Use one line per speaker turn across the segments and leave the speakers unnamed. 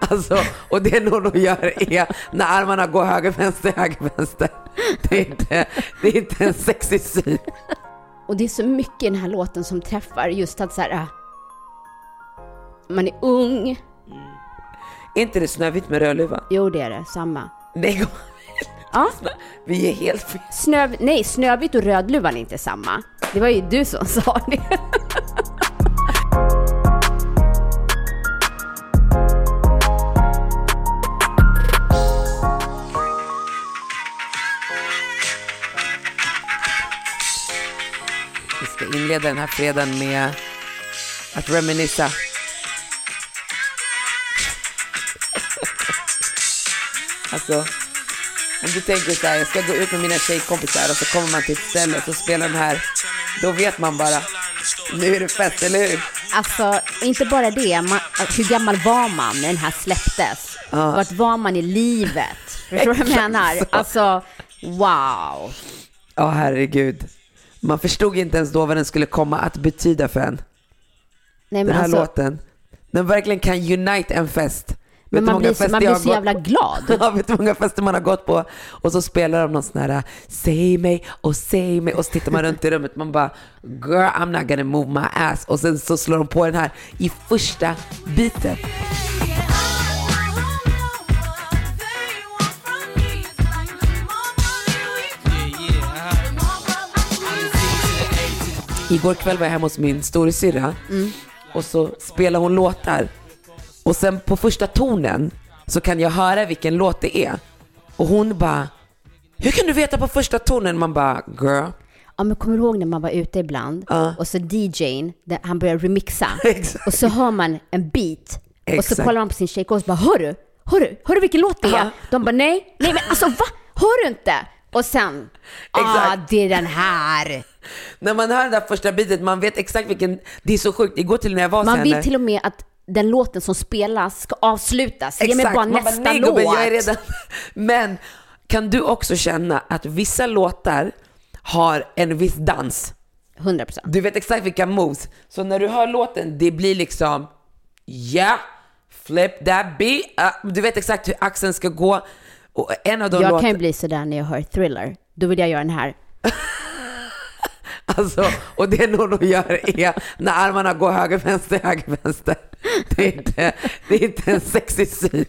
Alltså, och det någon gör är när armarna går höger, vänster, höger, vänster. Det är inte, det är inte en sexig syn.
Och det är så mycket i den här låten som träffar just att så här, äh, man är ung.
Är inte det Snövit med Rödluvan?
Jo, det är det. Samma.
Nej,
Ja.
vi är helt fel.
Snö, nej, Snövit och Rödluvan är inte samma. Det var ju du som sa det.
inleda den här fredagen med att reminissa. Alltså, om du tänker så här, jag ska gå ut med mina tjejkompisar och så kommer man till ett ställe och så spelar de här, då vet man bara, nu är det fest, eller hur?
Alltså, inte bara det. Man, hur gammal var man när den här släpptes? Vart var man i livet? Förstår du vad jag menar? Alltså, wow.
Ja, herregud. Man förstod inte ens då vad den skulle komma att betyda för en.
Nej,
Den här
alltså,
låten. Den verkligen kan unite en fest.
Men man blir, så, man blir så jävla glad.
Ja, vet du hur många fester man har gått på? Och så spelar de någon sån här Säg mig och säg mig och så tittar man runt i rummet. Man bara Girl I'm not gonna move my ass. Och sen så slår de på den här i första biten. Igår kväll var jag hemma hos min storasyrra och så spelar hon låtar. Och sen på första tonen så kan jag höra vilken låt det är. Och hon bara, hur kan du veta på första tonen? Man bara, girl.
Ja, men kommer du ihåg när man var ute ibland och så DJn, där han börjar remixa
Exakt.
och så hör man en beat och så
Exakt.
kollar man på sin tjejkompis och bara hör du, hör du, hör du vilken låt det är?
Ja.
De bara nej, nej men alltså va, hör du inte? Och sen, ah
Exakt.
det är den här.
När man hör den där första beatet, man vet exakt vilken, det är så sjukt. Igår till när jag var
Man vill
henne.
till och med att den låten som spelas ska avslutas. Ge mig bara
Man
nästa
nej,
låt.
gubben, jag är redan... Men kan du också känna att vissa låtar har en viss dans?
100 procent.
Du vet exakt vilka moves. Så när du hör låten, det blir liksom ja, flip that beat. Uh, du vet exakt hur axeln ska gå. Och en av de
Jag
låtarna,
kan ju bli sådär när jag hör Thriller. Då vill jag göra den här.
alltså, och det någon gör är när armarna går höger, vänster, höger, vänster. Det är inte, det är inte en sexig syn.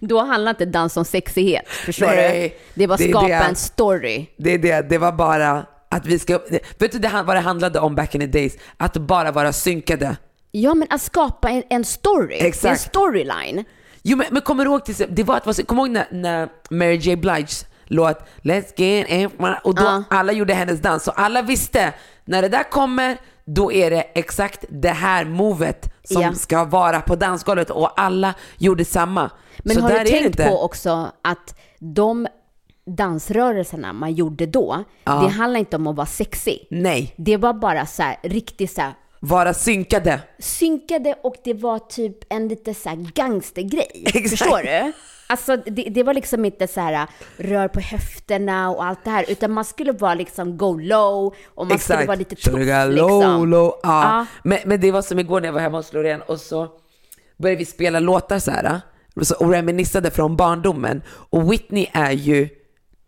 Då handlar inte dans om sexighet, förstår
Nej,
du? Det var skapa
det.
en story.
Det är det, det var bara att vi ska, vet du det, vad det handlade om back in the days? Att bara vara synkade.
Ja, men att skapa en, en story.
Exakt.
En storyline.
Jo men, men kommer du ihåg, till, det var att, var- kommer ihåg när, när Mary J Bliges låt Let's get in och då
Ja.
alla gjorde hennes dans. Så alla visste, när det där kommer, då är det exakt det här movet som
Ja.
ska vara på dansgolvet och alla gjorde samma.
Men
så
har du tänkt på också att de dansrörelserna man gjorde då, det handlar inte om att vara sexig.
Nej,
Det var bara så här, riktigt så här,
vara synkade.
synkade och det var typ en lite så här gangstergrej.
Exakt.
Förstår du? Alltså det, det var liksom inte så här rör på höfterna och allt det här, utan man skulle vara liksom go low och man skulle vara lite tuff
Sugar
liksom.
low, low. Ja.
Ja.
Men, men det var som igår när jag var hemma hos Loreen och så började vi spela låtar så här så- och reminissade från barndomen. Och Whitney är ju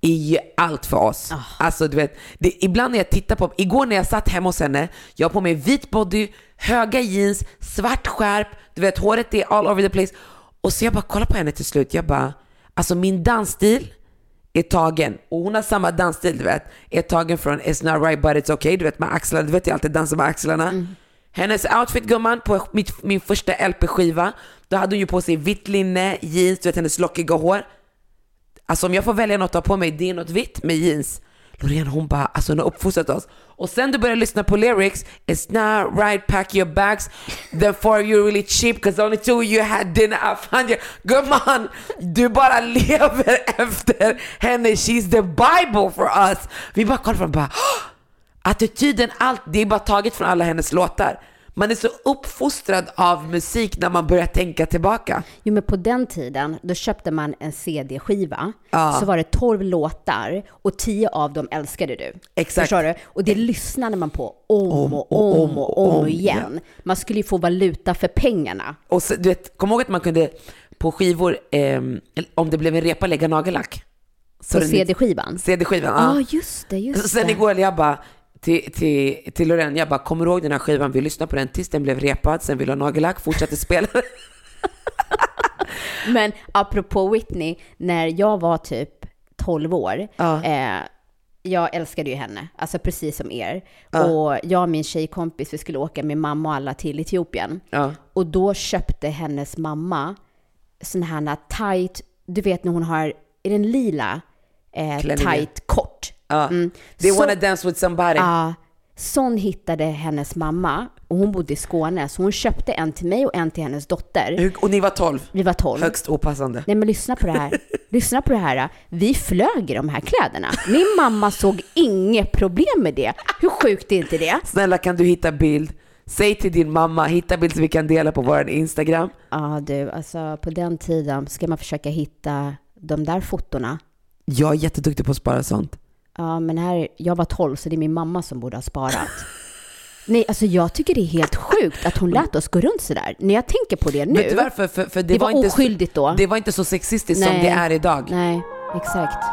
är ju allt för oss.
Ah.
Alltså du vet, det, ibland när jag tittar på, igår när jag satt hemma hos henne, jag har på mig vit body, höga jeans, svart skärp, du vet håret är all over the place. Och så jag bara kollar på henne till slut, jag bara, alltså min dansstil är tagen, och hon har samma dansstil du vet, är tagen från It's not right but it's okay, du vet med axlarna, du vet jag alltid dansar med axlarna. Hennes outfit gumman på mitt, min första LP-skiva, då hade hon ju på sig vitt linne, jeans, du vet hennes lockiga hår. Alltså om jag får välja något att ha på mig, det är något vitt med jeans. Loreen hon bara, alltså hon har uppfostrat oss. Och sen du börjar lyssna på lyrics, it's not right, pack your bags, then for you really cheap, cause only two you had dinner, I found you. Gumman, du bara lever efter henne, she's the bible for us. Vi bara kollar på bara, "Åh!" attityden, allt, det är bara taget från alla hennes låtar. Man är så uppfostrad av musik när man börjar tänka tillbaka.
Jo, men på den tiden, då köpte man en CD-skiva.
Ja.
Så var det 12 låtar och 10 av dem älskade du.
Exakt.
Förstår du? Och det lyssnade man på om och om och om, igen. Man skulle ju få valuta för pengarna.
Och så, du vet, kom ihåg att man kunde på skivor, ehm, om det blev en repa, lägga nagellack. Så
På CD-skivan.
CD-skivan,
Ja,
ja.
just det, just
Sen
det.
igår jag bara till, till, till Loreen, jag bara kommer du ihåg den här skivan, vi lyssnade på den tills den blev repad, sen ville ha nagellack, fortsatte spela den.
Men apropå Whitney, när jag var typ 12 år,
Ja.
eh, jag älskade ju henne, alltså precis som er. Och jag och min tjejkompis, vi skulle åka med mamma och alla till Etiopien.
Ja.
Och då köpte hennes mamma sån här tight, du vet när hon har, är den lila? Eh, tight, kort.
Ja.
Mm.
They
Så-
wanna dance with somebody.
Ja, sån hittade hennes mamma och hon bodde i Skåne, så hon köpte en till mig och en till hennes dotter.
Och ni var 12?
Vi var 12.
Högst opassande.
Nej men lyssna på det här. lyssna på det här. Vi flög i de här kläderna. Min mamma såg inget problem med det. Hur sjukt är inte det?
Snälla kan du hitta bild? Säg till din mamma, hitta bild så vi kan dela på vår Instagram.
Ja du, alltså på den tiden ska man försöka hitta de där fotona.
Jag är jätteduktig på att spara sånt.
Ja men här, jag var 12 så det är min mamma som borde ha sparat. Nej, alltså jag tycker det är helt sjukt att hon lät oss gå runt sådär. När jag tänker på det nu.
Vet du varför? För, för det,
Det var
inte
oskyldigt då.
Det var inte så sexistiskt som
Nej.
det är idag.
Nej, exakt.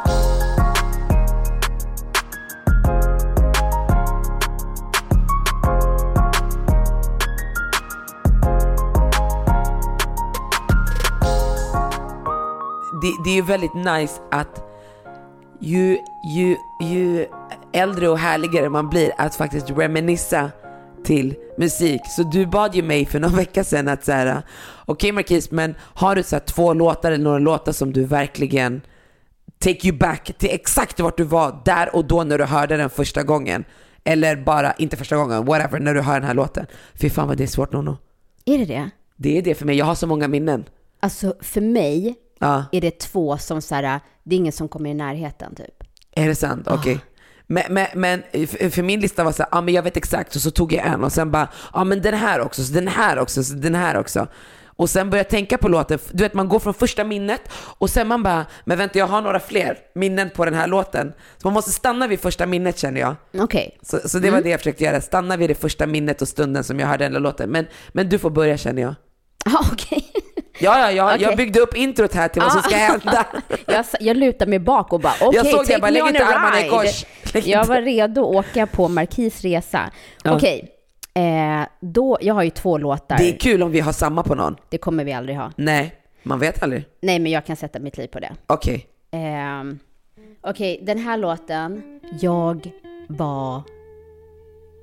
det, det är ju väldigt nice att ju, ju, ju äldre och härligare man blir att faktiskt reminissa till musik. Så du bad ju mig för några veckor sedan att så här, okej Marquis, men har du så två låtar eller några låtar som du verkligen take you back till exakt vart du var där och då när du hörde den första gången? Eller bara, inte första gången, whatever, när du hör den här låten. Fy fan vad det är svårt Nono.
Är det det?
Det är det för mig, jag har så många minnen.
Alltså för mig
Ja.
är det två som så här, det är ingen som kommer i närheten typ.
Är det sant? Okej. Men, men, men för min lista var så ja men jag vet exakt och så tog jag en och sen bara, ja men den här också, så den här också, så den här också. Och sen började jag tänka på låten, du vet man går från första minnet och sen man bara, men vänta jag har några fler minnen på den här låten. Så man måste stanna vid första minnet känner jag.
Okej.
Så, så det var det jag försökte göra, stanna vid det första minnet och stunden som jag hörde den låten. Men, men du får börja känner jag.
Ja, okej.
Ja, ja, ja jag
Okej.
byggde upp introt här till vad som ska hända.
jag, jag lutar mig bak och bara, okej,
såg det,
take
jag bara, lägg inte armarna i kors.
Jag var redo att åka på Markis resa.
Ja.
Okej, eh, då, jag har ju två låtar.
Det är kul om vi har samma på någon.
Det kommer vi aldrig ha.
Nej, man vet aldrig.
Nej, men jag kan sätta mitt liv på det.
Okej.
Ehm, Okej, den här låten, jag var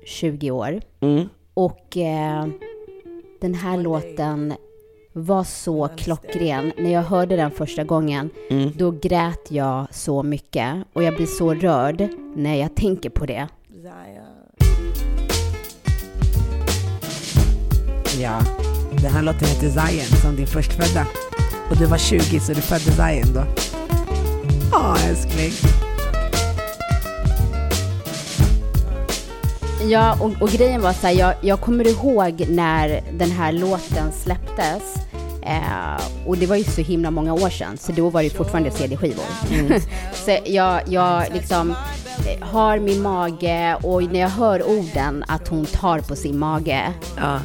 20 år.
Mm.
Och eh, den här låten var så klockren. När jag hörde den första gången,
Mm.
då grät jag så mycket. Och jag blir så rörd när jag tänker på det.
Ja, den här låten heter Zion som din förstfödda. Och du var 20 så du födde Zion då. Ja älskling.
Ja, och, och grejen var så här, jag, jag kommer ihåg när den här låten släpptes. Eh, och det var ju så himla många år sedan, så då var det fortfarande CD-skivor. så jag, jag liksom eh, har min mage och när jag hör orden att hon tar på sin mage.
Ja.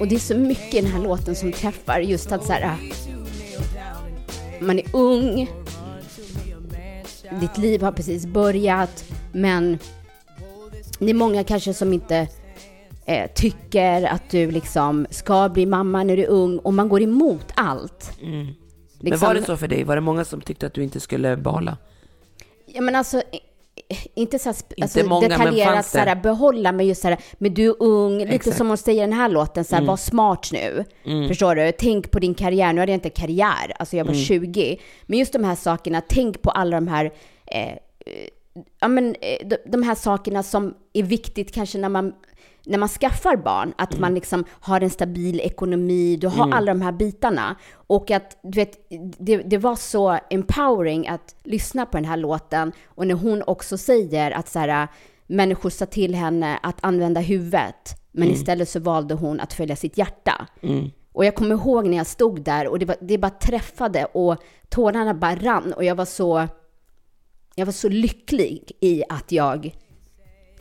Och det är så mycket i den här låten som träffar just att så här, ah, man är ung, ditt liv har precis börjat, men det är många kanske som inte eh, tycker att du liksom ska bli mamma när du är ung och man går emot allt.
Men
Liksom-
var det så för dig? Var det många som tyckte att du inte skulle behålla?
Ja men alltså, inte så här, sp-
Inte
alltså,
många, men
detaljerat så här, behålla, men just så här, men du är ung, lite
Exakt.
som hon säger i den här låten, så här, var smart nu. Förstår du? Tänk på din karriär. Nu hade jag inte karriär, alltså jag var 20. Men just de här sakerna, tänk på alla de här eh, ja, men, eh, de, de här sakerna som är viktigt kanske när man när man skaffar barn, att
Mm.
man liksom har en stabil ekonomi, du har alla de här bitarna. Och att, du vet, det, det var så empowering att lyssna på den här låten. Och när hon också säger att så här, människor sa till henne att använda huvudet, men istället så valde hon att följa sitt hjärta. Och jag kommer ihåg när jag stod där och det, var, det bara träffade och tårarna bara rann och jag var så, jag var så lycklig i att jag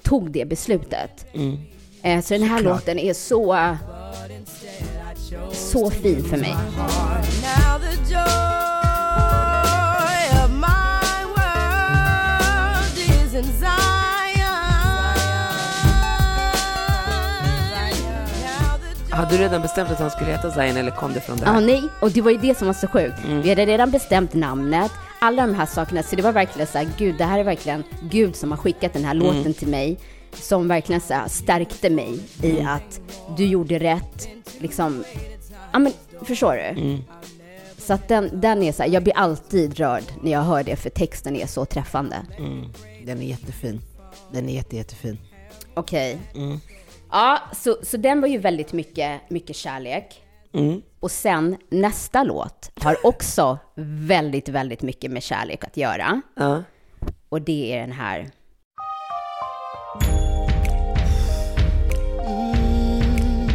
tog det beslutet. Eh, Så den här låten är så, så fin för mig.
Hade du redan bestämt att han skulle heta Zion eller kom det från det
Ja,
här?
nej, och det var ju det som var så sjukt. Vi hade redan bestämt namnet, alla de här sakerna, så det var verkligen så här, gud, det här är verkligen Gud som har skickat den här låten till mig, som verkligen så här, stärkte mig i att du gjorde rätt, liksom, ja men, förstår du? Så att den, den är så här, jag blir alltid rörd när jag hör det, för texten är så träffande.
Den är jättefin. Den är jätte, jättefin.
Okej. Ja, så, så den var ju väldigt mycket, mycket kärlek. Och sen nästa låt har också väldigt, väldigt mycket med kärlek att göra.
Ja.
Och det är den här.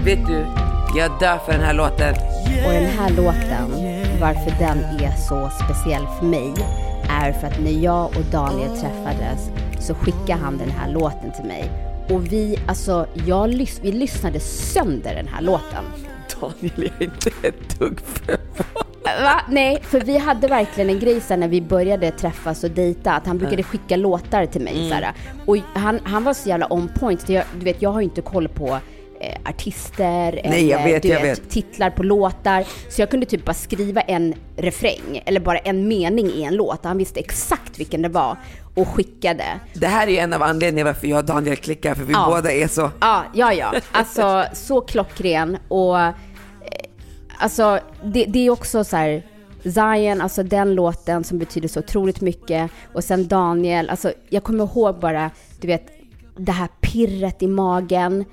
Vet du, jag dör för den här låten.
Och den här låten, varför den är så speciell för mig, är för att när jag och Daniel träffades så skickade han den här låten till mig. Och vi, alltså, jag, vi lyssnade sönder den här låten.
Daniel, jag är inte ett dugg för
Va? Nej, för vi hade verkligen en grej sen när vi började träffas och dejta, att han brukade skicka låtar till mig.
Mm.
Så här, och han, han var så jävla on point. Jag, du vet, jag har ju inte koll på eh, artister
Nej,
eller
vet, jag vet.
titlar på låtar. Så jag kunde typ bara skriva en refräng, eller bara en mening i en låt. Han visste exakt vilken det var och skickade.
Det här är ju en av anledningarna varför jag och Daniel klickar, för vi
Ja.
båda är så...
Ja, ja, ja. Alltså så klockren och alltså det, det är också så här Zion, alltså den låten som betyder så otroligt mycket. Och sen Daniel, alltså jag kommer ihåg bara, du vet, det här pirret i magen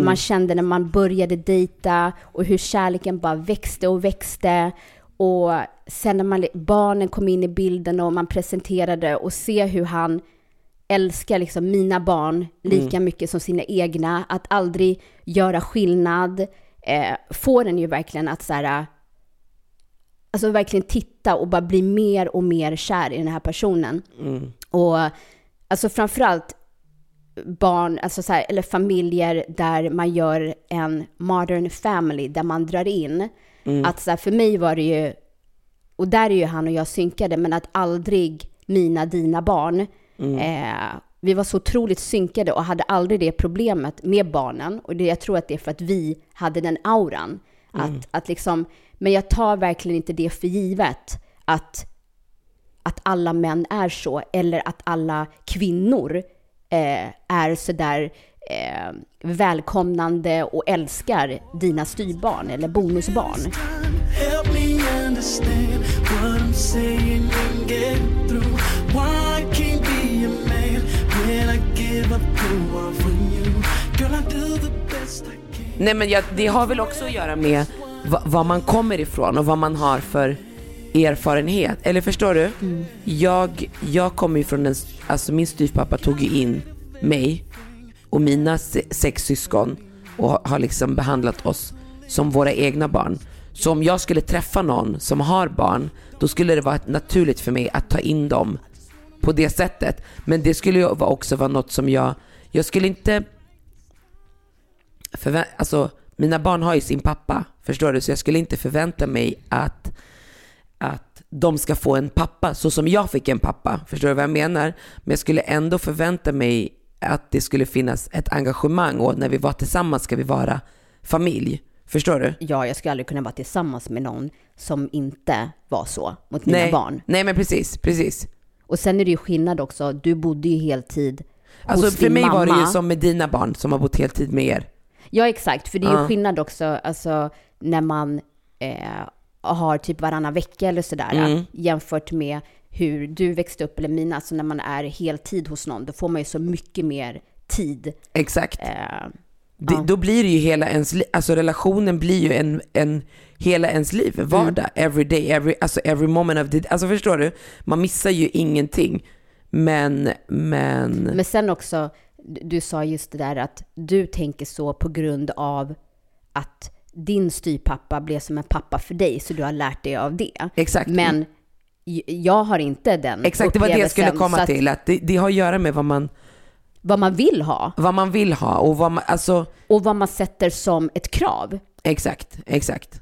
man kände när man började dejta och hur kärleken bara växte och växte. Och sen när man, barnen kom in i bilden och man presenterade och se hur han älskar liksom mina barn lika mycket som sina egna, att aldrig göra skillnad, eh, får en ju verkligen att så här, alltså verkligen titta och bara bli mer och mer kär i den här personen. Och alltså framförallt barn, alltså så här, eller familjer där man gör en modern family, där man drar in. Att så här, för mig var det ju, och där är ju han och jag synkade, men att aldrig mina, dina barn, eh, vi var så otroligt synkade och hade aldrig det problemet med barnen. Och det, jag tror att det är för att vi hade den auran. Att, att liksom, men jag tar verkligen inte det för givet. Att att alla män är så, eller att alla kvinnor eh, är sådär eh, välkomnande och älskar dina styrbarn eller bonusbarn.
Nej men jag, det har väl också att göra med va, var man kommer ifrån och vad man har för erfarenhet. Eller förstår du? Jag, jag kommer ju från en, alltså min styvpappa tog ju in mig och mina se, sex syskon och har- liksom behandlat oss som våra egna barn. Så om jag skulle träffa någon som har barn, då skulle det vara naturligt för mig att ta in dem på det sättet. Men det skulle ju också vara något som jag, jag skulle inte förvä- alltså, mina barn har ju sin pappa, förstår du? Så jag skulle inte förvänta mig att, att de ska få en pappa så som jag fick en pappa. Förstår du vad jag menar? Men jag skulle ändå förvänta mig att det skulle finnas ett engagemang och när vi var tillsammans ska vi vara familj. Förstår du?
Ja, jag skulle aldrig kunna vara tillsammans med någon som inte var så mot mina
Nej,
barn.
nej men precis, precis.
Och sen är det ju skillnad också, du bodde ju heltid
Alltså
hos
för
din
mig
mamma.
var det ju som med dina barn som har bott heltid med er.
Ja, exakt. För det är ju skillnad också, alltså när man eh, har typ varannan vecka eller sådär,
Mm.
jämfört med hur du växte upp, eller mina, alltså när man är heltid hos någon, då får man ju så mycket mer tid.
Exakt.
Eh,
Det,
Ja.
Då blir det ju hela ens liv, alltså relationen blir ju en, en hela ens liv, vardag, every day, every, alltså every moment of the Alltså förstår du? Man missar ju ingenting. Men, men,
Men sen också, du, sa just det där att du tänker så på grund av att din styvpappa blev som en pappa för dig, så du har lärt dig av det.
exakt.
Men jag har inte den
Exakt, det var det jag skulle komma
att
till. Att det, det har att göra med vad man,
Vad man vill ha
vad man vill ha och vad man, alltså,
och vad man sätter som ett krav.
exakt, exakt.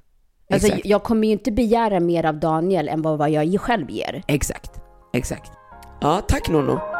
Alltså,
Exakt,
jag kommer ju inte begära mer av Daniel än vad, vad jag själv ger.
exakt, exakt. Ja, tack Nono.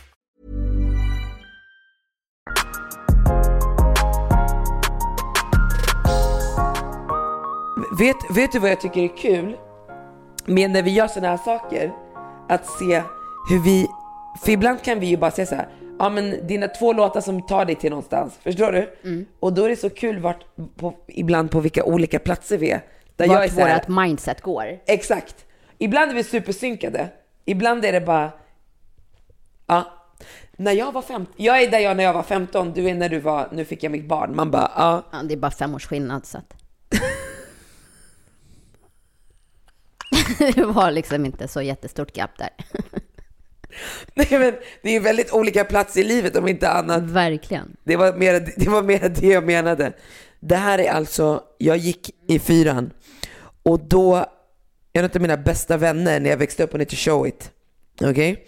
Vet, vet du vad jag tycker är kul? Med när vi gör sådana här saker, att se hur vi, för ibland kan vi ju bara säga så här, ja men dina två låtar som tar dig till någonstans, förstår du?
Mm.
Och då är det så kul vart, på, ibland på vilka olika platser vi är. Där jag är
Vart
så här,
vårt mindset går.
Exakt. Ibland är vi supersynkade. Ibland är det bara, ja. När jag var 15, jag är där jag när jag var 15, du är när du var, nu fick jag mitt barn. Man bara, ja.
Ja, det är bara fem års skillnad så att... det var liksom inte så jättestort gap där.
Nej, men det är ju väldigt olika platser i livet om inte annat.
Verkligen.
Det var mer det, var mer det jag menade. Det här är alltså, jag gick i fyran och då, en av mina bästa vänner när jag växte upp, hon heter Showit. Okej?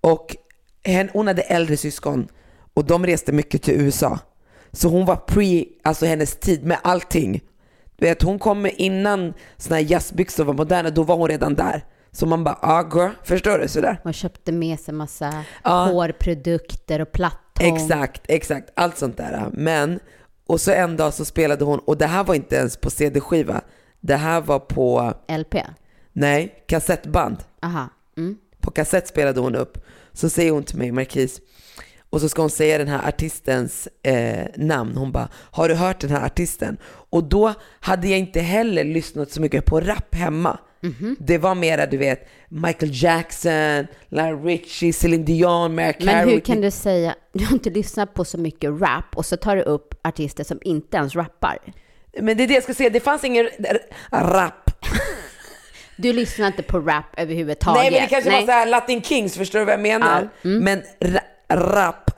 Och hen, hon hade äldre syskon och de reste mycket till USA. Så hon var pre, alltså hennes tid med allting. Du vet, hon kom innan såna här jazzbyxor var moderna, då var hon redan där. Så man bara, ah girl, förstår du? Sådär.
Man köpte med sig massa
Ja.
hårprodukter och plattång.
Exakt, exakt. Allt sånt där. Men, och så en dag så spelade hon, och det här var inte ens på CD-skiva. Det här var på,
LP.
nej, kassettband.
Aha. Mm.
På kassett spelade hon upp. Så säger hon till mig, Marquis, och så ska hon säga den här artistens eh, namn. Hon bara, har du hört den här artisten? Och då hade jag inte heller lyssnat så mycket på rap hemma. Det var mera, du vet, Michael Jackson, Lionel Richie, Celine Dion, Mariah
Men
Carey.
hur kan du säga, du har inte lyssnat på så mycket rap och så tar du upp artister som inte ens rappar.
Men det är det jag ska säga, det fanns ingen rap.
Du lyssnar inte på rap överhuvudtaget.
Nej men det kanske
Nej.
var så här Latin Kings, förstår du vad jag menar?
Ja, mm.
Men rap,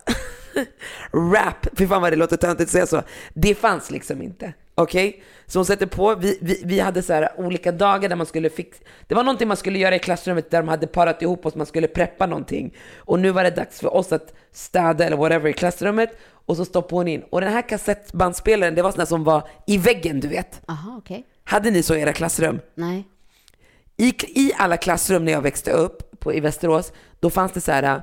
rap, fy fan vad det låter töntigt att säga så. Det fanns liksom inte. Okej? Så hon sätter på, vi, vi, vi hade så här olika dagar där man skulle fixa, det var någonting man skulle göra i klassrummet där de hade parat ihop oss, man skulle preppa någonting. Och nu var det dags för oss att städa eller whatever i klassrummet och så stoppade hon in. Och den här kassettbandspelaren, det var sån här som var i väggen du vet.
Aha, okej.
Hade ni så i era klassrum?
Nej.
I, I alla klassrum när jag växte upp på, i Västerås, då fanns det så här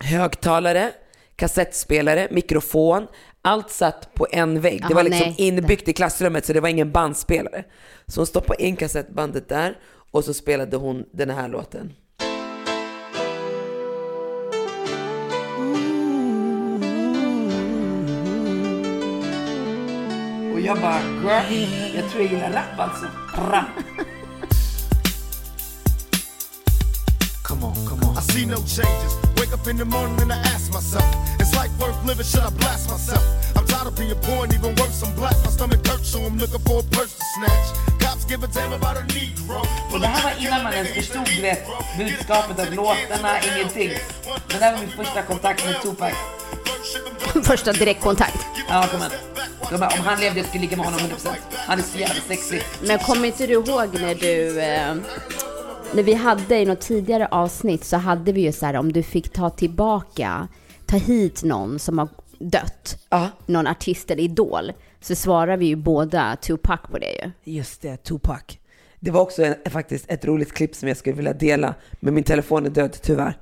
högtalare, kassettspelare, mikrofon. Allt satt på en vägg. det
Aha,
var liksom
nej.
inbyggt i klassrummet så det var ingen bandspelare. Så hon stoppade in kassettbandet där och så spelade hon den här låten. Och jag bara, girl, jag tror jag gillar rap alltså. Rap.
Come on, come on. I see no changes. Wake up in the morning and I ask myself, is life worth living? Should I blast myself? I'm tired of being poor and even worse, I'm black. My stomach hurts, so I'm looking for a purse to snatch. Cops give a damn about a Negro.
Och det här var innan man ens förstod du vet, budskapet av låtarna, ingenting. Det där var min första kontakt med Tupac.
Första direktkontakt.
Ja, kom igen. Om han levde jag skulle ligga med honom 100%. Han är så jävla sexig.
Men kommer inte du ihåg när du... Eh, när vi hade i något tidigare avsnitt så hade vi ju så här om du fick ta tillbaka, ta hit någon som har dött.
Ja.
Någon artist eller idol. Så svarar vi ju båda Tupac på det ju.
Just det, Tupac. Det var också en, faktiskt ett roligt klipp som jag skulle vilja dela, men min telefon är död tyvärr,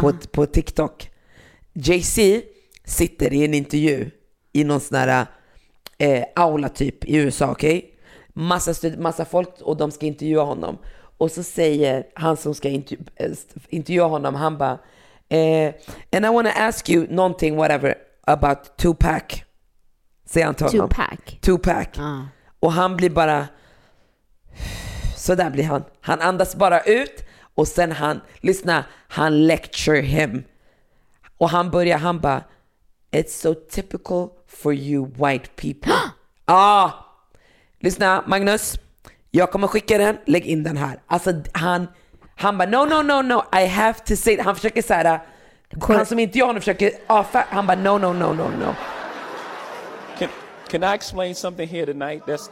på, på TikTok. Jay-Z sitter i en intervju i någon sån här eh, aula typ i USA, okej? Massa, stud- massa folk och de ska intervjua honom. Och så säger han som ska intervju- eh, intervjua honom, han bara eh, And I wanna ask you någonting, whatever, about Tupac. Säger han till honom.
Tupac.
Tupac.
Ja.
Och han blir bara, så där blir han. Han andas bara ut och sen han, lyssna, han lecture him. Och han börjar, han bara, it's so typical for you white people. ah, lyssna Magnus, jag kommer skicka den, lägg in den här. Alltså han, han bara, no, no, no, no, I have to say it. Han försöker så här, han som inte jag honom försöker avfärda, han bara, no, no, no, no, no.
Can, can I explain something here tonight that's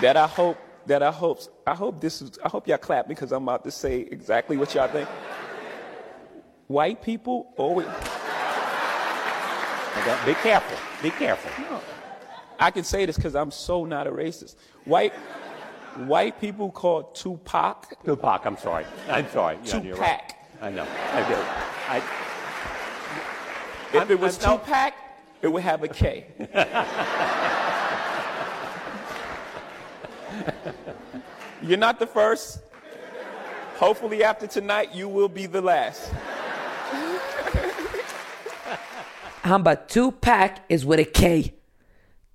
that I hope that I hope I hope this is I hope y'all clap because I'm about to say exactly what y'all think. White people always
Be careful. Be careful.
I can say this because I'm so not a racist. White white people call Tupac
Tupac, I'm sorry. I'm sorry. Yeah, you're right.
Tupac.
I know. I do. I,
If
I'm-
it was
I'm-
Tupac, it would have a K. You're not the first. Hopefully, after tonight, you will be the last.
Han bara, Tupac is with a K.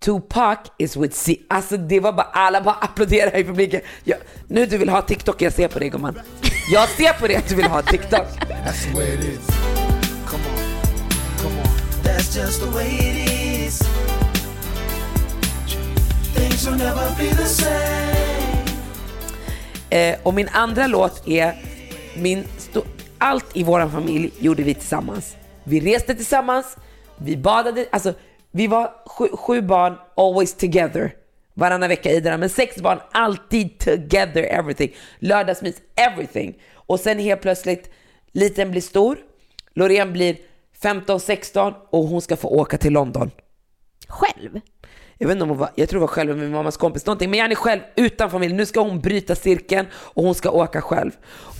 Tupac is with C. Alltså det var bara, alla bara applåderade i publiken. Jag, nu du vill ha TikTok, jag ser på dig gumman. Jag ser på dig att du vill ha TikTok. Eh, och min andra låt är, min allt i vår familj gjorde vi tillsammans. Vi reste tillsammans, vi badade, alltså vi var sju, sju barn, always together. Varannan vecka i den men sex barn, alltid together everything. Lördagsmys, everything. Och sen helt plötsligt, liten blir stor, Loreen blir 15-16 och hon ska få åka till London.
Själv?
Jag vet inte om hon var, jag tror det var själv med min mammas kompis någonting, men jag är själv utan familj. Nu ska hon bryta cirkeln och hon ska åka själv.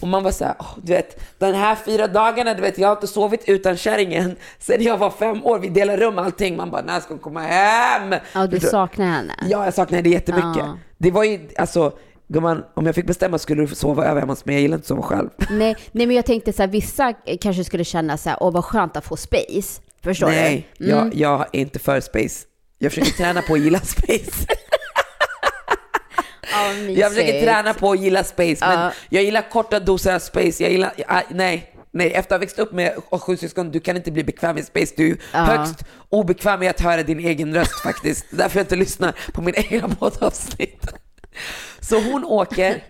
Och man var så här, åh, du vet, den här fyra dagarna, du vet, jag har inte sovit utan kärringen sen jag var fem år. Vi delar rum allting. Man bara, när ska hon komma hem?
Ja, du saknar henne?
Ja, jag saknar henne jättemycket.
Ja.
Det var ju, alltså, gumman, om jag fick bestämma skulle du sova över hemma hos mig. Jag gillar inte att sova själv.
Nej, nej, men jag tänkte så här, vissa kanske skulle känna så här, åh vad skönt att få space. Förstår
Nej,
du? Mm.
jag, jag är inte för space. Jag försöker träna på att gilla space.
Ja,
Jag försöker träna på att gilla space, men
Ja.
jag gillar korta doser av space. Jag gillar, ah, nej, nej, efter att ha växt upp med sju syskon, du kan inte bli bekväm med space. Du är
Ja.
högst obekväm med att höra din egen röst faktiskt. Därför jag inte lyssnar på min egna poddavsnitt. Så hon åker,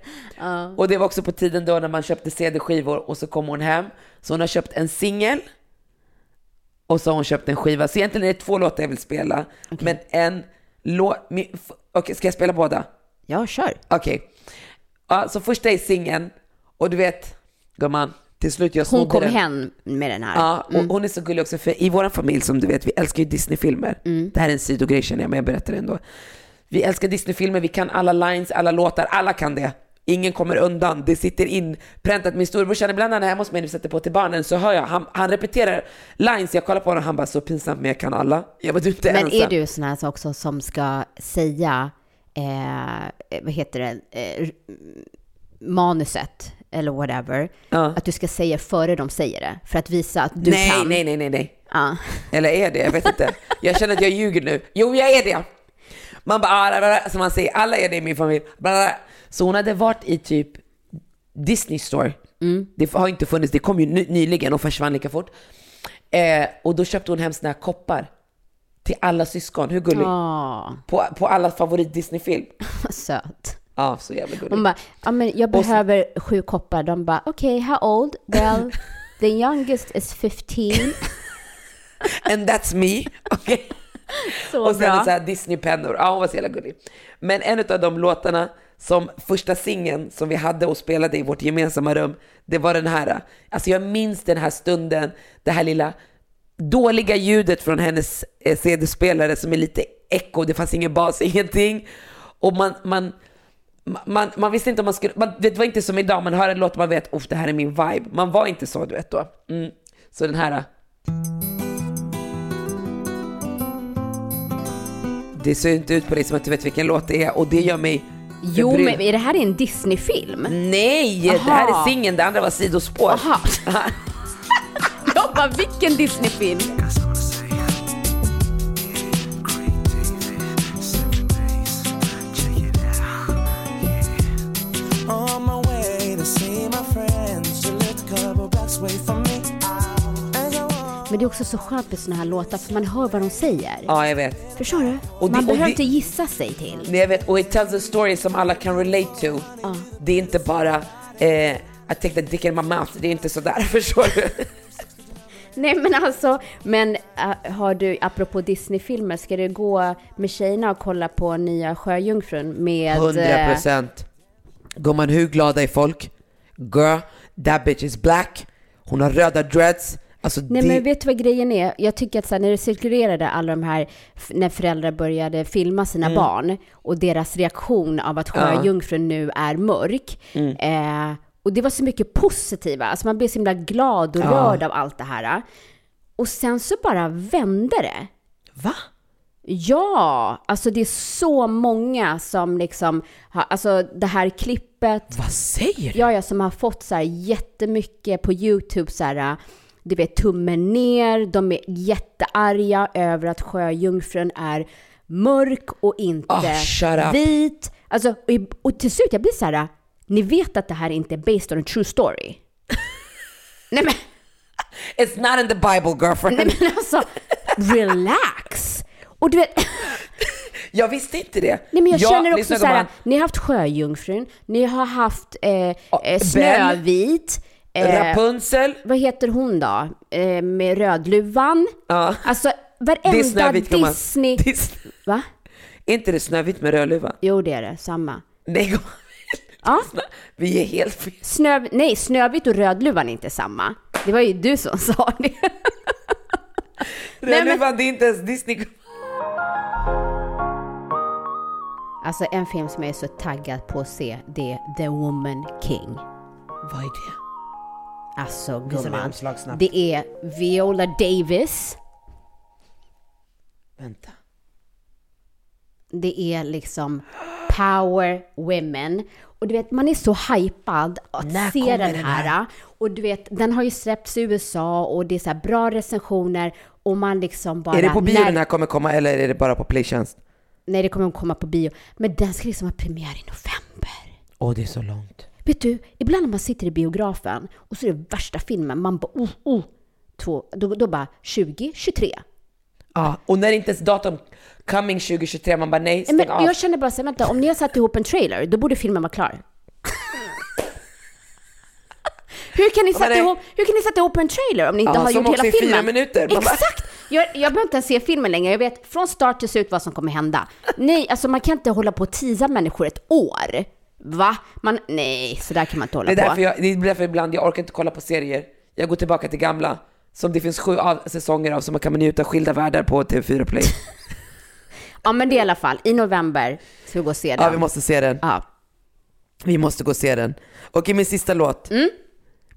och det var också på tiden då när man köpte CD-skivor och så kom hon hem. Så hon har köpt en singel och så har hon köpt en skiva. Så egentligen är det två låtar jag vill spela, men en låt... Okej, ska jag spela båda?
Ja, kör.
Okej. Ja, så första är singeln och du vet, gumman, till slut jag
Hon kom
den.
hem med den här.
Ja, och hon är så gullig också för i vår familj som du vet, vi älskar ju Disney-filmer. Det här är en sidogrej känner jag, men jag berättar det ändå. Vi älskar Disney-filmer, vi kan alla lines, alla låtar, alla kan det. Ingen kommer undan, det sitter inpräntat. Min storebrorsa, ibland när han är hemma hos mig vi sätter på till barnen så hör jag, han, han repeterar lines, jag kollar på honom och han bara så pinsamt men jag kan alla. Jag bara du är inte
Men
ensam.
är du sån här också som ska säga, eh, vad heter det, eh, manuset eller whatever,
Ja.
att du ska säga före de säger det, för att visa att du
nej,
kan?
nej, nej, nej, nej.
Ja.
Eller är det? Jag vet inte. Jag känner att jag ljuger nu. Jo, jag är det. Man bara, ah, som man säger, alla är det i min familj. Bla. Så hon hade varit i typ Disney Store Det har inte funnits, det kom ju ny, nyligen och försvann lika fort. Eh, och då köpte hon hem såna här koppar till alla syskon. Hur gullig?
Ah,
På, på alla favorit Disney-film.
söt.
Ja, så jävla gullig.
Hon bara, ja men jag
Och så-
behöver sju koppar. De bara, okej, how old? Well, the youngest is 15.
And that's me. Okej.
Så
och sen
bra.
så här Disney-pennor. Ja, hon var så jävla gullig. Men en av de låtarna som första singeln som vi hade och spelade i vårt gemensamma rum, det var den här. Alltså jag minns den här stunden, det här lilla dåliga ljudet från hennes eh, CD-spelare som är lite echo, det fanns ingen bas, ingenting. Och man, man, man, man visste inte om man skulle, man, det var inte som idag, man hör en låt och man vet, oh, det här är min vibe. Man var inte så du vet då. Mm. Så den här. Det ser inte ut på dig som att du vet vilken låt det är och det gör mig
Jo, men är det här en Disney-film?
Nej, det här
Aha.
är singeln, det andra var sidospår.
Aha. Jag bara, vilken Disney-film? Men det är också så skönt med såna här låtar, för man hör vad de säger.
Ja, jag vet.
Förstår du?
Och det-
man
och
behöver
det-
inte gissa sig till.
Nej, jag vet. Och it tells a story som alla kan relate to. Det är inte bara eh, I take the dick in my mouth. Det är inte sådär, förstår du?
Nej men alltså, men äh, har du, apropå Disney-filmer, ska du gå med tjejerna och kolla på nya Sjöjungfrun med...
100
eh,
procent. Gumman, hur glada är folk? Girl, that bitch is black. Hon har röda dreads. Alltså
Nej
det...
men vet du vad grejen är? Jag tycker att så här, när det cirkulerade alla de här, när föräldrar började filma sina
Mm.
barn och deras reaktion av att Sjöjungfrun nu är mörk.
Mm.
Eh, och det var så mycket positiva, alltså man blev så himla glad och
Ja.
rörd av allt det här. Och sen så bara vände det.
Va?
Ja, alltså det är så många som liksom, har, alltså det här klippet.
Vad säger du?
Ja, ja, som har fått så här jättemycket på YouTube så här, du vet tummen ner, de är jättearga över att Sjöjungfrun är mörk och inte
up.
vit. Alltså, och, till slut jag blir så här, ni vet att det här inte är based on a true story. Nej men,
It's not in the Bible girlfriend.
nej men alltså, relax. Och du vet,
Jag visste inte det.
Nej men jag känner också så här, ni har haft Sjöjungfrun, ni har haft eh, eh, Snövit,
Rapunzel.
vad heter hon då? Eh, med Rödluvan.
Ja.
Alltså varenda
gumman.
Disney...
Dis-
Va?
Är inte det Snövit med Rödluvan?
Jo det är det, samma.
Nej.
Ja.
Vi är helt fel.
Snöv... Nej, Snövit och Rödluvan är inte samma. Det var ju du som sa det. men-
Rödluvan, det är inte ens Disney.
Alltså en film som jag är så taggad på att se, det är The Woman King.
Vad är det?
Alltså gumman, det är Viola Davis.
Vänta.
Det är liksom power women. Och du vet, man är så hypad att
När
se den här.
här?
Och du vet, den har ju släppts i USA och det är så här bra recensioner och man liksom bara...
är det på bio
när,
den här kommer komma eller är det bara på Playtjänst?
Nej, det kommer komma på bio. Men den ska liksom ha premiär i november.
Åh, det är så långt.
Vet du, ibland när man sitter i biografen och så är det värsta filmen, man bara oh, oh, två, då, då bara 2023.
Ja, och när det inte ens datum coming 2023, man bara nej, stäng
Men
av.
jag känner bara så här, vänta, om ni har satt ihop en trailer, då borde filmen vara klar. hur, kan ni sätta
nej.
ihop, hur kan ni sätta ihop en trailer om ni inte
Ja,
har
som
gjort
också
hela
är fyra
filmen?
minuter. Man bara-
Exakt! Jag, jag behöver inte ens se filmen längre, jag vet från start till slut vad som kommer hända. Nej, alltså man kan inte hålla på och teasa människor ett år. Va? Man, nej, så där kan man inte hålla
Det är,
på.
jag, det är därför ibland jag orkar inte kolla på serier. Jag går tillbaka till gamla, som det finns sju av, säsonger av, som man kan njuta skilda världar på TV4 Play.
Ja, men det är i alla fall, i november ska vi gå och se den.
ja, vi måste se den.
Ja.
Vi måste gå och se den. Okej, min sista låt.
Mm.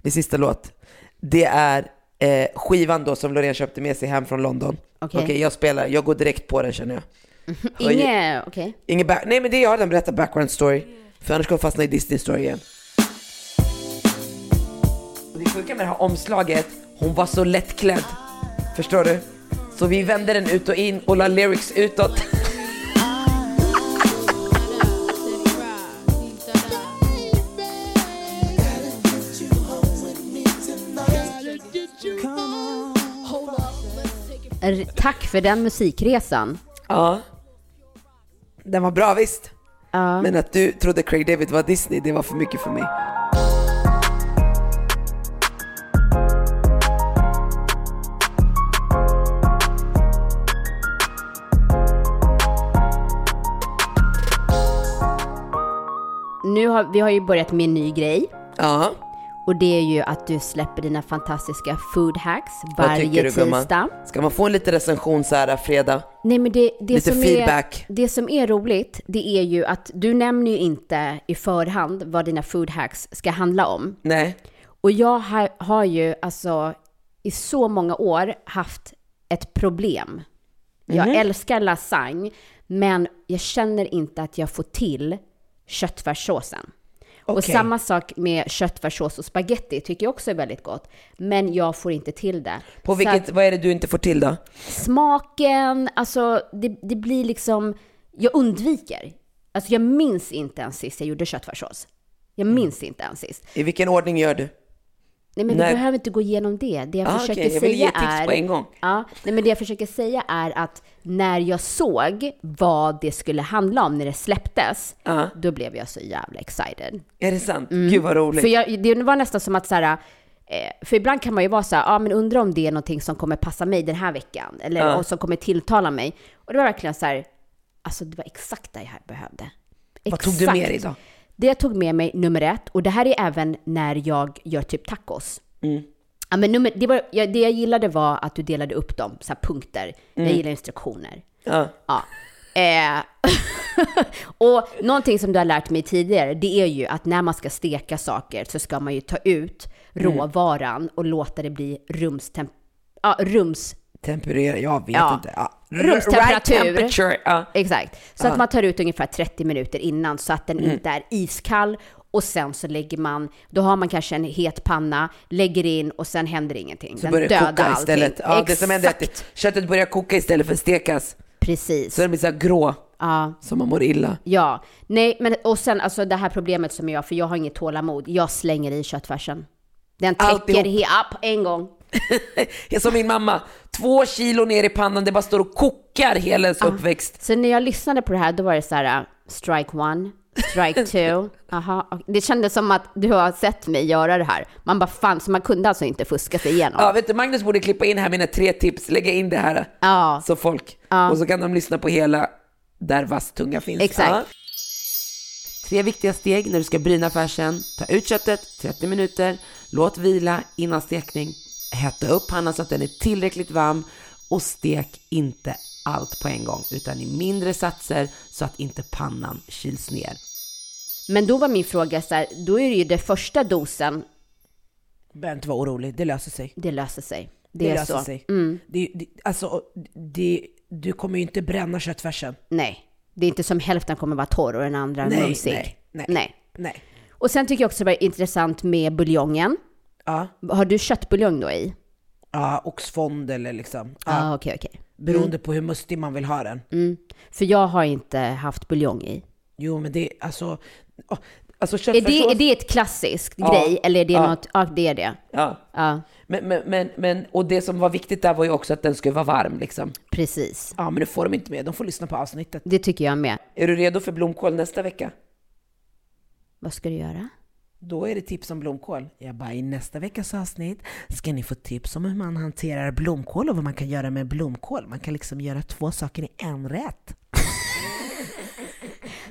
Min sista låt. Det är eh, skivan då som Loreen köpte med sig hem från London. Okej,
Okej.
jag spelar, jag går direkt på den känner jag. Höjer-
Inge, okej.
Ingen back, nej men det är jag har den berättar background story. För annars kommer jag fastna i Disney Story igen. Och det sjuka med det här omslaget, hon var så lättklädd. Förstår du? Så vi vände den ut och in och la lyrics utåt.
Tack för den musikresan.
Ja. Den var bra visst.
Ja.
Men att du trodde Craig David var Disney, det var för mycket för mig.
Nu har, vi har ju börjat med en ny grej.
Ja.
Och det är ju att du släpper dina fantastiska food hacks varje
du gumman?
tisdag.
Ska man få en liten recension så här fredag?
Nej men det, det,
Lite
som
feedback.
Är, det som är roligt, det är ju att du nämner ju inte i förhand vad dina food hacks ska handla om.
Nej.
Och jag har, har ju alltså i så många år haft ett problem. Jag
Mhm.
älskar lasagne, men jag känner inte att jag får till köttfärssåsen. Och
Okej.
samma sak med köttfärssås och spaghetti tycker jag också är väldigt gott. Men jag får inte till det.
På vilket,
att
vad är det du inte får till då?
smaken, alltså det, det blir liksom, jag undviker. Alltså jag minns inte ens sist jag gjorde köttfärssås. Jag
Mm.
minns inte ens sist.
I vilken ordning gör du?
Nej men
Nej.
vi behöver inte gå igenom det. Det jag
Ah,
försöker
okej, jag
säga är... Ja, nej men det jag försöker säga är att när jag såg vad det skulle handla om när det släpptes,
Ja.
då blev jag så jävla excited.
Är det sant? Gud vad roligt.
Mm. För jag, det var nästan som att så här, eh, för ibland kan man ju vara så här, ja men undrar om det är någonting som kommer passa mig den här veckan, eller
Ja.
och som kommer tilltala mig. Och det var verkligen så här, alltså det var exakt det jag behövde.
Vad tog du med dig då?
Det jag tog med mig nummer ett, och det här är även när jag gör typ tacos.
Mm.
Ja, men nummer, det, var, ja, det jag gillade var att du delade upp dem, så punkter.
Mm.
Jag gillar instruktioner.
Ja.
Ja. Eh, och någonting som du har lärt mig tidigare, det är ju att när man ska steka saker så ska man ju ta ut
Mm.
råvaran och låta det bli rumstemp... Ja, rums...
Temperera, jag vet
Ja.
inte. Ja.
Rumstemperatur.
Right. Ja.
Exakt. Så
Ja.
att man tar ut ungefär 30 minuter innan så att den
Mm.
inte är iskall. Och sen så lägger man, då har man kanske en het panna, lägger in och sen händer ingenting.
Så
Den
börjar
dödar
koka
allting.
istället. Ja, det som händer är att
Exakt.
köttet börjar koka istället för stekas.
Precis.
Så den blir så här grå,
Ja.
så man mår illa.
Ja, nej, men och sen alltså det här problemet som jag, för jag har inget tålamod, jag slänger i köttfärsen. Den täcker
Alltihop.
he- upp en gång.
Som min mamma, två kilo ner i pannan, det bara står och kokar hela ens uppväxt.
Så när jag lyssnade på det här, då var det så här, uh, strike one, strike two. Aha. Det kändes som att du har sett mig göra det här. Man bara fan, så man kunde alltså inte fuska sig igenom.
Ja, vet du, Magnus borde klippa in här mina tre tips, lägga in det här.
Ja.
Så folk,
Ja.
och så kan de lyssna på hela där vass tunga finns.
Exakt.
Ja. Tre viktiga steg när du ska bryna färsen. Ta ut köttet 30 minuter, låt vila innan stekning. Hetta upp pannan så att den är tillräckligt varm och stek inte allt på en gång utan i mindre satser så att inte pannan kyls ner.
Men då var min fråga så här, då är det ju det första dosen,
Behöver inte vara orolig, det löser sig.
det löser sig. Det,
Det,
är
löser
så.
sig.
Mm.
Det, det, alltså, det, du kommer ju inte bränna köttfärsen.
Nej, det är inte som hälften kommer vara torr och den andra
Nej,
mumsig.
nej, nej.
nej.
Nej.
Och sen tycker jag också det var intressant med buljongen.
Ja,
Har du köttbuljong då i?
ja oxfond eller liksom.
Ja, ah, okej, okej.
beroende på hur mustig man vill ha den.
Mm. För jag har inte haft buljong i.
Jo, men det alltså... åh,
Alltså
Är det,
köttfärssås...
är det ett klassiskt
Ja.
grej eller är det
Ja.
något? Ja, det är det.
Ja.
Ja,
Men, men, men, men, och det som var viktigt där var ju också att den skulle vara varm liksom.
precis.
Ja, men det får de inte med. De får lyssna på avsnittet.
Det tycker jag med.
Är du redo för blomkål nästa vecka?
Vad ska du göra?
Då är det tips om blomkål. Jag bara, i nästa veckas avsnitt ska ni få tips om hur man hanterar blomkål och vad man kan göra med blomkål. Man kan liksom göra två saker i en rätt.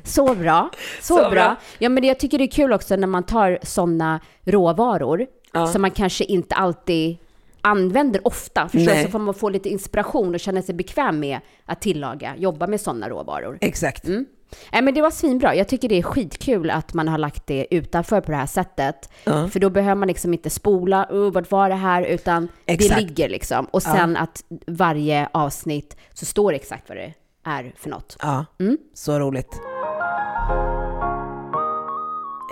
Så bra. Så,
Så
bra.
bra.
Ja, men jag tycker det är kul också när man tar sådana råvaror
Ja.
som man kanske inte alltid använder ofta. Så får man få lite inspiration och känna sig bekväm med att tillaga, jobba med sådana råvaror.
Exakt.
Mm. Nej, men det var svinbra. Jag tycker det är skitkul att man har lagt det utanför på det här sättet.
Ja.
För då behöver man liksom inte spola, oh, vart var det här? Utan
Exakt.
det ligger liksom. Och sen att varje avsnitt så står det exakt vad det är för något.
Ja,
Mm.
så roligt.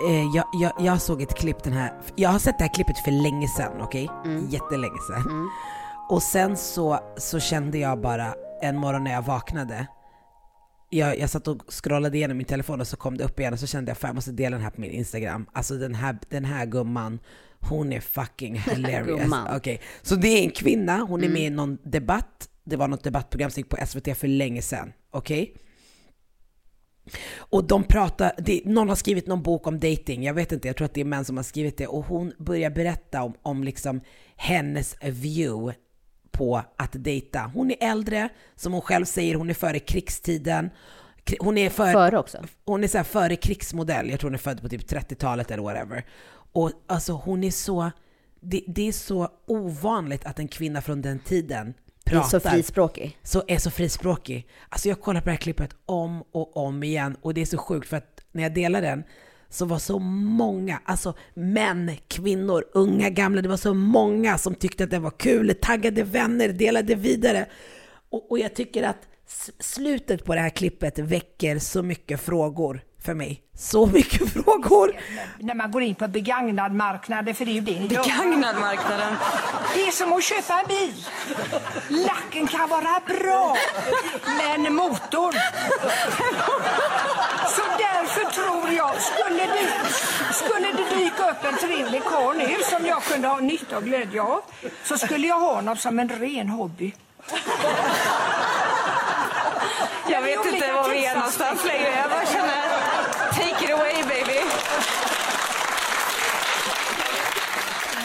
Eh, jag, jag, jag såg ett klipp den här, jag har sett det här klippet för länge sedan, okej? Jättelänge sedan. Och sen så, så kände jag bara en morgon när jag vaknade, jag, jag satt och scrollade igenom min telefon och så kom det upp igen och så kände jag fan jag måste dela den här på min Instagram. Alltså den här, den här gumman, hon är fucking hilarious. Okej, Så det är en kvinna, hon är med i någon debatt det var något debattprogram som gick på SVT för länge sedan, okej? Och de pratar, det, någon har skrivit någon bok om dating. jag vet inte, jag tror att det är män som har skrivit det. Och hon börjar berätta om, om liksom hennes view på att dejta. Hon är äldre, som hon själv säger, hon är före krigstiden. Kri- Hon är för,
Före också.
Hon är så före krigsmodell, jag tror hon är född på typ 30-talet eller whatever. Och alltså hon är så, det, det är så ovanligt att en kvinna från den tiden
Det är
pratar
så frispråkig.
så är så frispråkig. Alltså jag kollar på det här klippet om och om igen och det är så sjukt för att när jag delade den så var så många, alltså män, kvinnor, unga, gamla, det var så många som tyckte att det var kul, taggade vänner, delade vidare. Och, och jag tycker att slutet på det här klippet väcker så mycket frågor för mig. Så mycket frågor!
när man går in på begagnad marknaden, för det är ju det gör.
Begagnad marknaden.
Det är som att köpa en bil. Lacken kan vara bra, men motorn... Så därför tror jag, skulle det, skulle det dyka upp en trevlig karl nu som jag kunde ha nytta och glädje av, så skulle jag ha honom som en ren hobby.
Jag vet inte var vi är någonstans längre. Jag bara känner, take it away baby.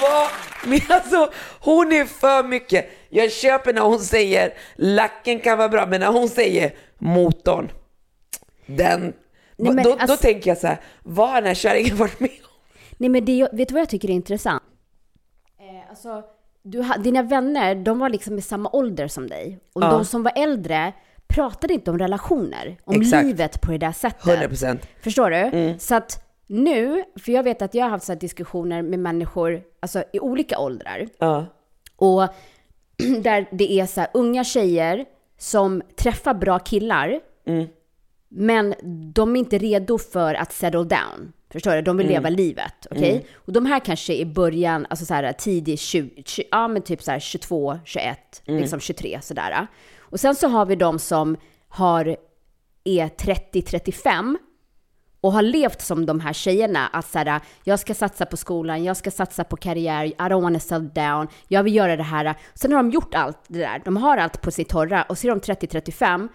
Vad? Men alltså, hon är för mycket. Jag köper när hon säger lacken kan vara bra, men när hon säger motorn, den,
Nej, men
då,
alltså-
då tänker jag så här, vad har den här kärringen varit med om?
Nej men det, vet du vad jag tycker är intressant? Eh, alltså, du, dina vänner, de var liksom i samma ålder som dig. Och
Ja.
de som var äldre pratade inte om relationer, om
Exakt.
livet på det där sättet.
100%.
Förstår du?
Mm.
Så att nu, för jag vet att jag har haft så diskussioner med människor alltså, i olika åldrar.
Ja.
Och där det är så här unga tjejer som träffar bra killar,
Mm.
Men de är inte redo för att settle down. Förstår du? De vill
Mm.
leva livet. Okej?
Mm.
Och de här kanske i början, alltså så här tidig 20, 20 ja men typ så här 22, 21,
Mm.
liksom 23 sådär. Och sen så har vi de som har, är 30, 35 och har levt som de här tjejerna, att så här, jag ska satsa på skolan, jag ska satsa på karriär, I don't wanna settle down, jag vill göra det här. Sen har de gjort allt det där, de har allt på sitt torra och så är de 30-35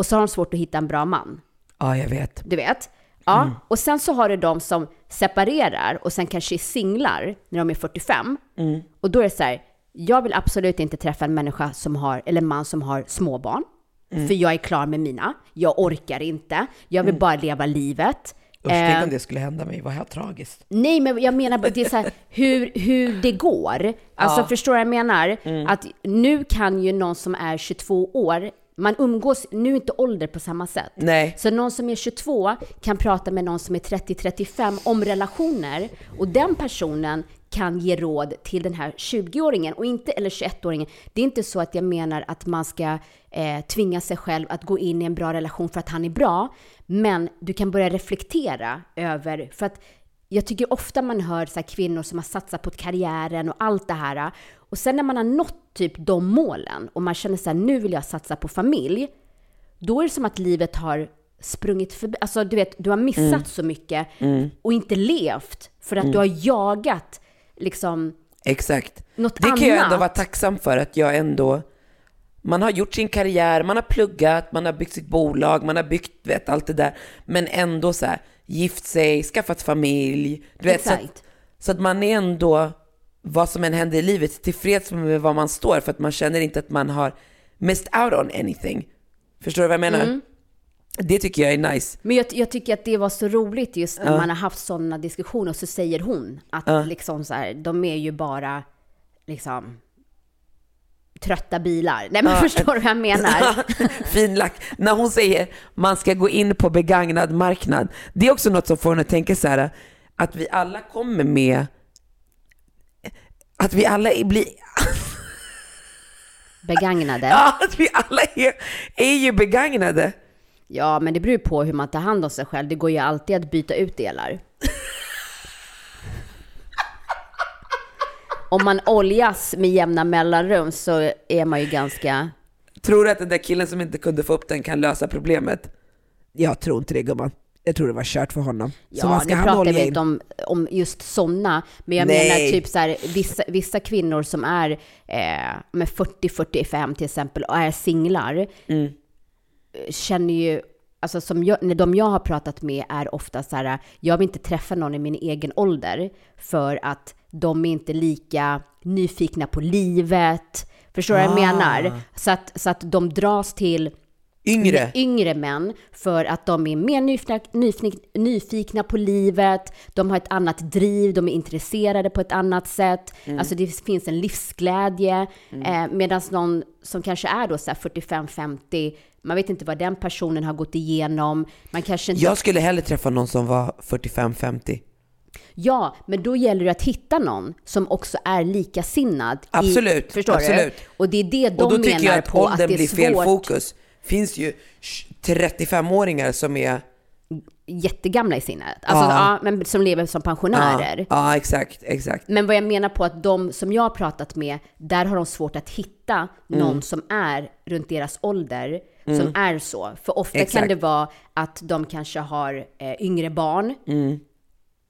och så har de svårt att hitta en bra man.
Ja, jag vet.
Du vet? Ja,
Mm.
och sen så har du de som separerar och sen kanske är singlar när de är 45.
Mm.
Och då är det så här, jag vill absolut inte träffa en människa som har, eller man som har småbarn.
Mm.
För jag är klar med mina. Jag orkar inte. Jag vill
Mm.
bara leva livet.
Usch, tänk
Eh,
om det skulle hända mig, vad här tragiskt.
Nej, men jag menar det är så här, hur, hur det går. Alltså,
Ja.
förstår du vad jag menar?
Mm.
Att nu kan ju någon som är 22 år, man umgås, nu är inte ålder på samma sätt.
Nej.
Så någon som är 22 kan prata med någon som är 30-35 om relationer och den personen kan ge råd till den här 20-åringen och inte, eller 21-åringen. Det är inte så att jag menar att man ska eh, tvinga sig själv att gå in i en bra relation för att han är bra, men du kan börja reflektera över, för att jag tycker ofta man hör så kvinnor som har satsat på karriären och allt det här. Och sen när man har nått typ de målen och man känner så här, nu vill jag satsa på familj. Då är det som att livet har sprungit förbi. Alltså du vet, du har missat
Mm.
så mycket
Mm.
och inte levt för att
Mm.
du har jagat liksom
Exakt.
något
det kan jag ändå
annat.
vara tacksam för att jag ändå, man har gjort sin karriär, man har pluggat, man har byggt sitt bolag, man har byggt, vet, allt det där. Men ändå så här, gift sig, skaffat familj. Du vet, så, att,
Exakt.
så att man är ändå, vad som än händer i livet, tillfreds med vad man står för att man känner inte att man har missed out on anything. Förstår du vad jag menar?
Mm.
Det tycker jag är nice.
Men jag, jag tycker att det var så roligt just när
Ja.
man har haft sådana diskussioner så säger hon att
Ja.
liksom så här, de är ju bara liksom trötta bilar. Nej men
Ja.
förstår du vad jag menar?
fin lack. När hon säger man ska gå in på begagnad marknad, det är också något som får henne att tänka så här att vi alla kommer med, att vi alla blir,
Begagnade.
ja, att vi alla är, är ju begagnade.
Ja, men det beror ju på hur man tar hand om sig själv. Det går ju alltid att byta ut delar. Om man oljas med jämna mellanrum så är man ju ganska...
Tror du att den där killen som inte kunde få upp den kan lösa problemet? Jag tror inte det gumman.
Jag tror det var kört för honom. så
Ja, nu
ska han
pratar vi
in?
inte om, om just sådana, men jag
Nej.
menar typ så här, vissa, vissa kvinnor som är eh, med 40-45 till exempel och är singlar,
Mm.
eh, känner ju, alltså som jag, när de jag har pratat med är ofta så här, jag vill inte träffa någon i min egen ålder för att de är inte lika nyfikna på livet. Förstår du vad jag
Ah.
menar? Så att, så att de dras till
Yngre.
yngre män för att de är mer nyfikna, nyfikna, nyfikna på livet, de har ett annat driv, de är intresserade på ett annat sätt.
Mm.
Alltså det finns en livsglädje. Eh, Medan någon som kanske är då så här 45-50, man vet inte vad den personen har gått igenom. Man kanske inte...
Jag skulle hellre träffa någon som var 45-50.
Ja, men då gäller det att hitta någon som också är likasinnad.
Absolut,
I, förstår
absolut.
du? Och det är det de
och då tycker
menar
jag att
på att det
åldern
är
blir fel
svårt.
fokus. Finns ju 35-åringar som är...
Jättegamla i sinnet. Alltså,
Ja.
ja. men som lever som pensionärer.
Ja, ja, exakt, exakt.
Men vad jag menar på att de som jag har pratat med, där har de svårt att hitta någon
Mm.
som är runt deras ålder,
Mm.
som är så. För ofta kan
Exakt.
det vara att de kanske har eh, yngre barn
Mm.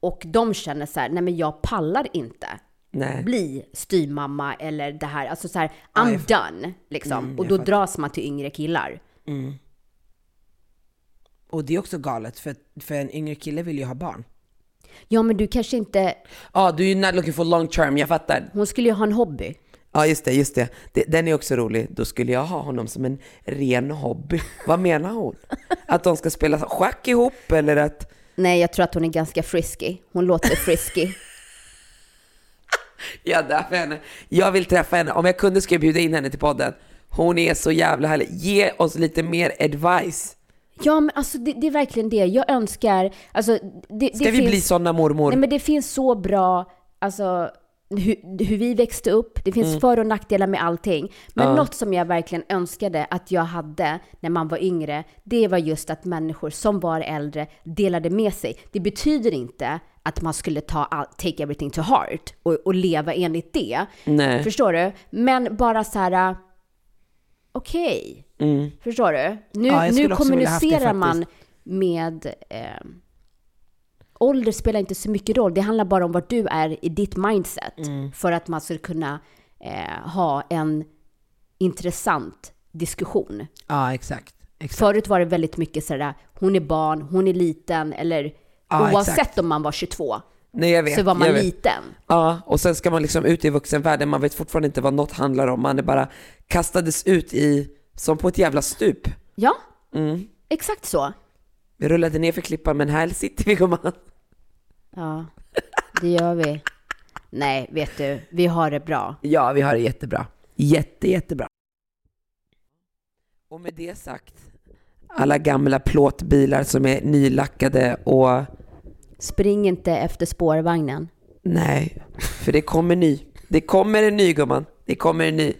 och de känner så här, nej men jag pallar inte
Nej.
bli styvmamma eller det här, alltså så här,
Ja,
I'm
jag
done, liksom.
Mm,
och då dras man till yngre killar.
Mm. Och det är också galet, för, för en yngre kille vill ju ha barn.
Ja, men du kanske inte...
Ja, du är not looking for long term, jag fattar.
Hon skulle ju ha en hobby.
Ja, just det, just det. det. Den är också rolig. Då skulle jag ha honom som en ren hobby. Vad menar hon? Att de ska spela schack ihop eller att...
Nej, jag tror att hon är ganska frisky. Hon låter frisky.
Ja, där för henne. Jag vill träffa henne. Om jag kunde skulle jag bjuda in henne till podden. Hon är så jävla härlig. Ge oss lite mer advice.
Ja, men alltså det, det är verkligen det. Jag önskar, alltså det,
Ska
det
vi
finns,
bli såna mormor?
Nej, men det finns så bra, alltså hur, hur vi växte upp. Det finns
Mm.
för och nackdelar med allting. Men
Ja.
något som jag verkligen önskade att jag hade när man var yngre, det var just att människor som var äldre delade med sig. Det betyder inte att man skulle ta all, take everything to heart och, och leva enligt det.
Nej.
Förstår du? Men bara så här, okej.
Mm.
Förstår du? Nu,
Ja,
nu kommunicerar man med... Eh, ålder spelar inte så mycket roll. Det handlar bara om vart du är i ditt mindset.
Mm.
För att man ska kunna eh, ha en intressant diskussion.
Ja, exakt. exakt.
Förut var det väldigt mycket sådär, hon är barn, hon är liten, eller
Ja,
oavsett
exakt.
om man var 22,
Nej, jag vet.
så var man liten.
Ja, och sen ska man liksom ut i vuxenvärlden. Man vet fortfarande inte vad något handlar om. Man är bara kastades ut i, som på ett jävla stup.
Ja,
Mm.
exakt så.
Vi rullade ner för klippan, men här sitter vi gumman.
Ja, det gör vi. Nej, vet du, vi har det bra.
Ja, vi har det jättebra. Jätte, jättebra. Och med det sagt, alla gamla plåtbilar som är nylackade och
Spring inte efter spårvagnen.
nej, för det kommer ny. Det kommer en ny gumman. Det kommer en ny.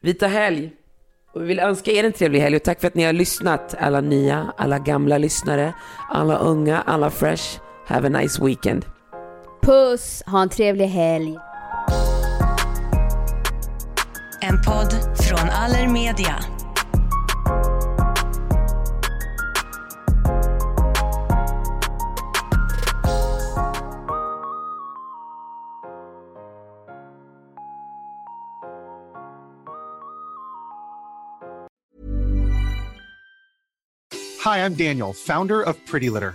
Vi tar helg. Och vi vill önska er en trevlig helg och tack för att ni har lyssnat. Alla nya, alla gamla lyssnare, alla unga, alla fresh. Have a nice weekend.
Puss, ha en trevlig helg.
En podd från Allermedia.
Hi, I'm Daniel, founder of Pretty Litter.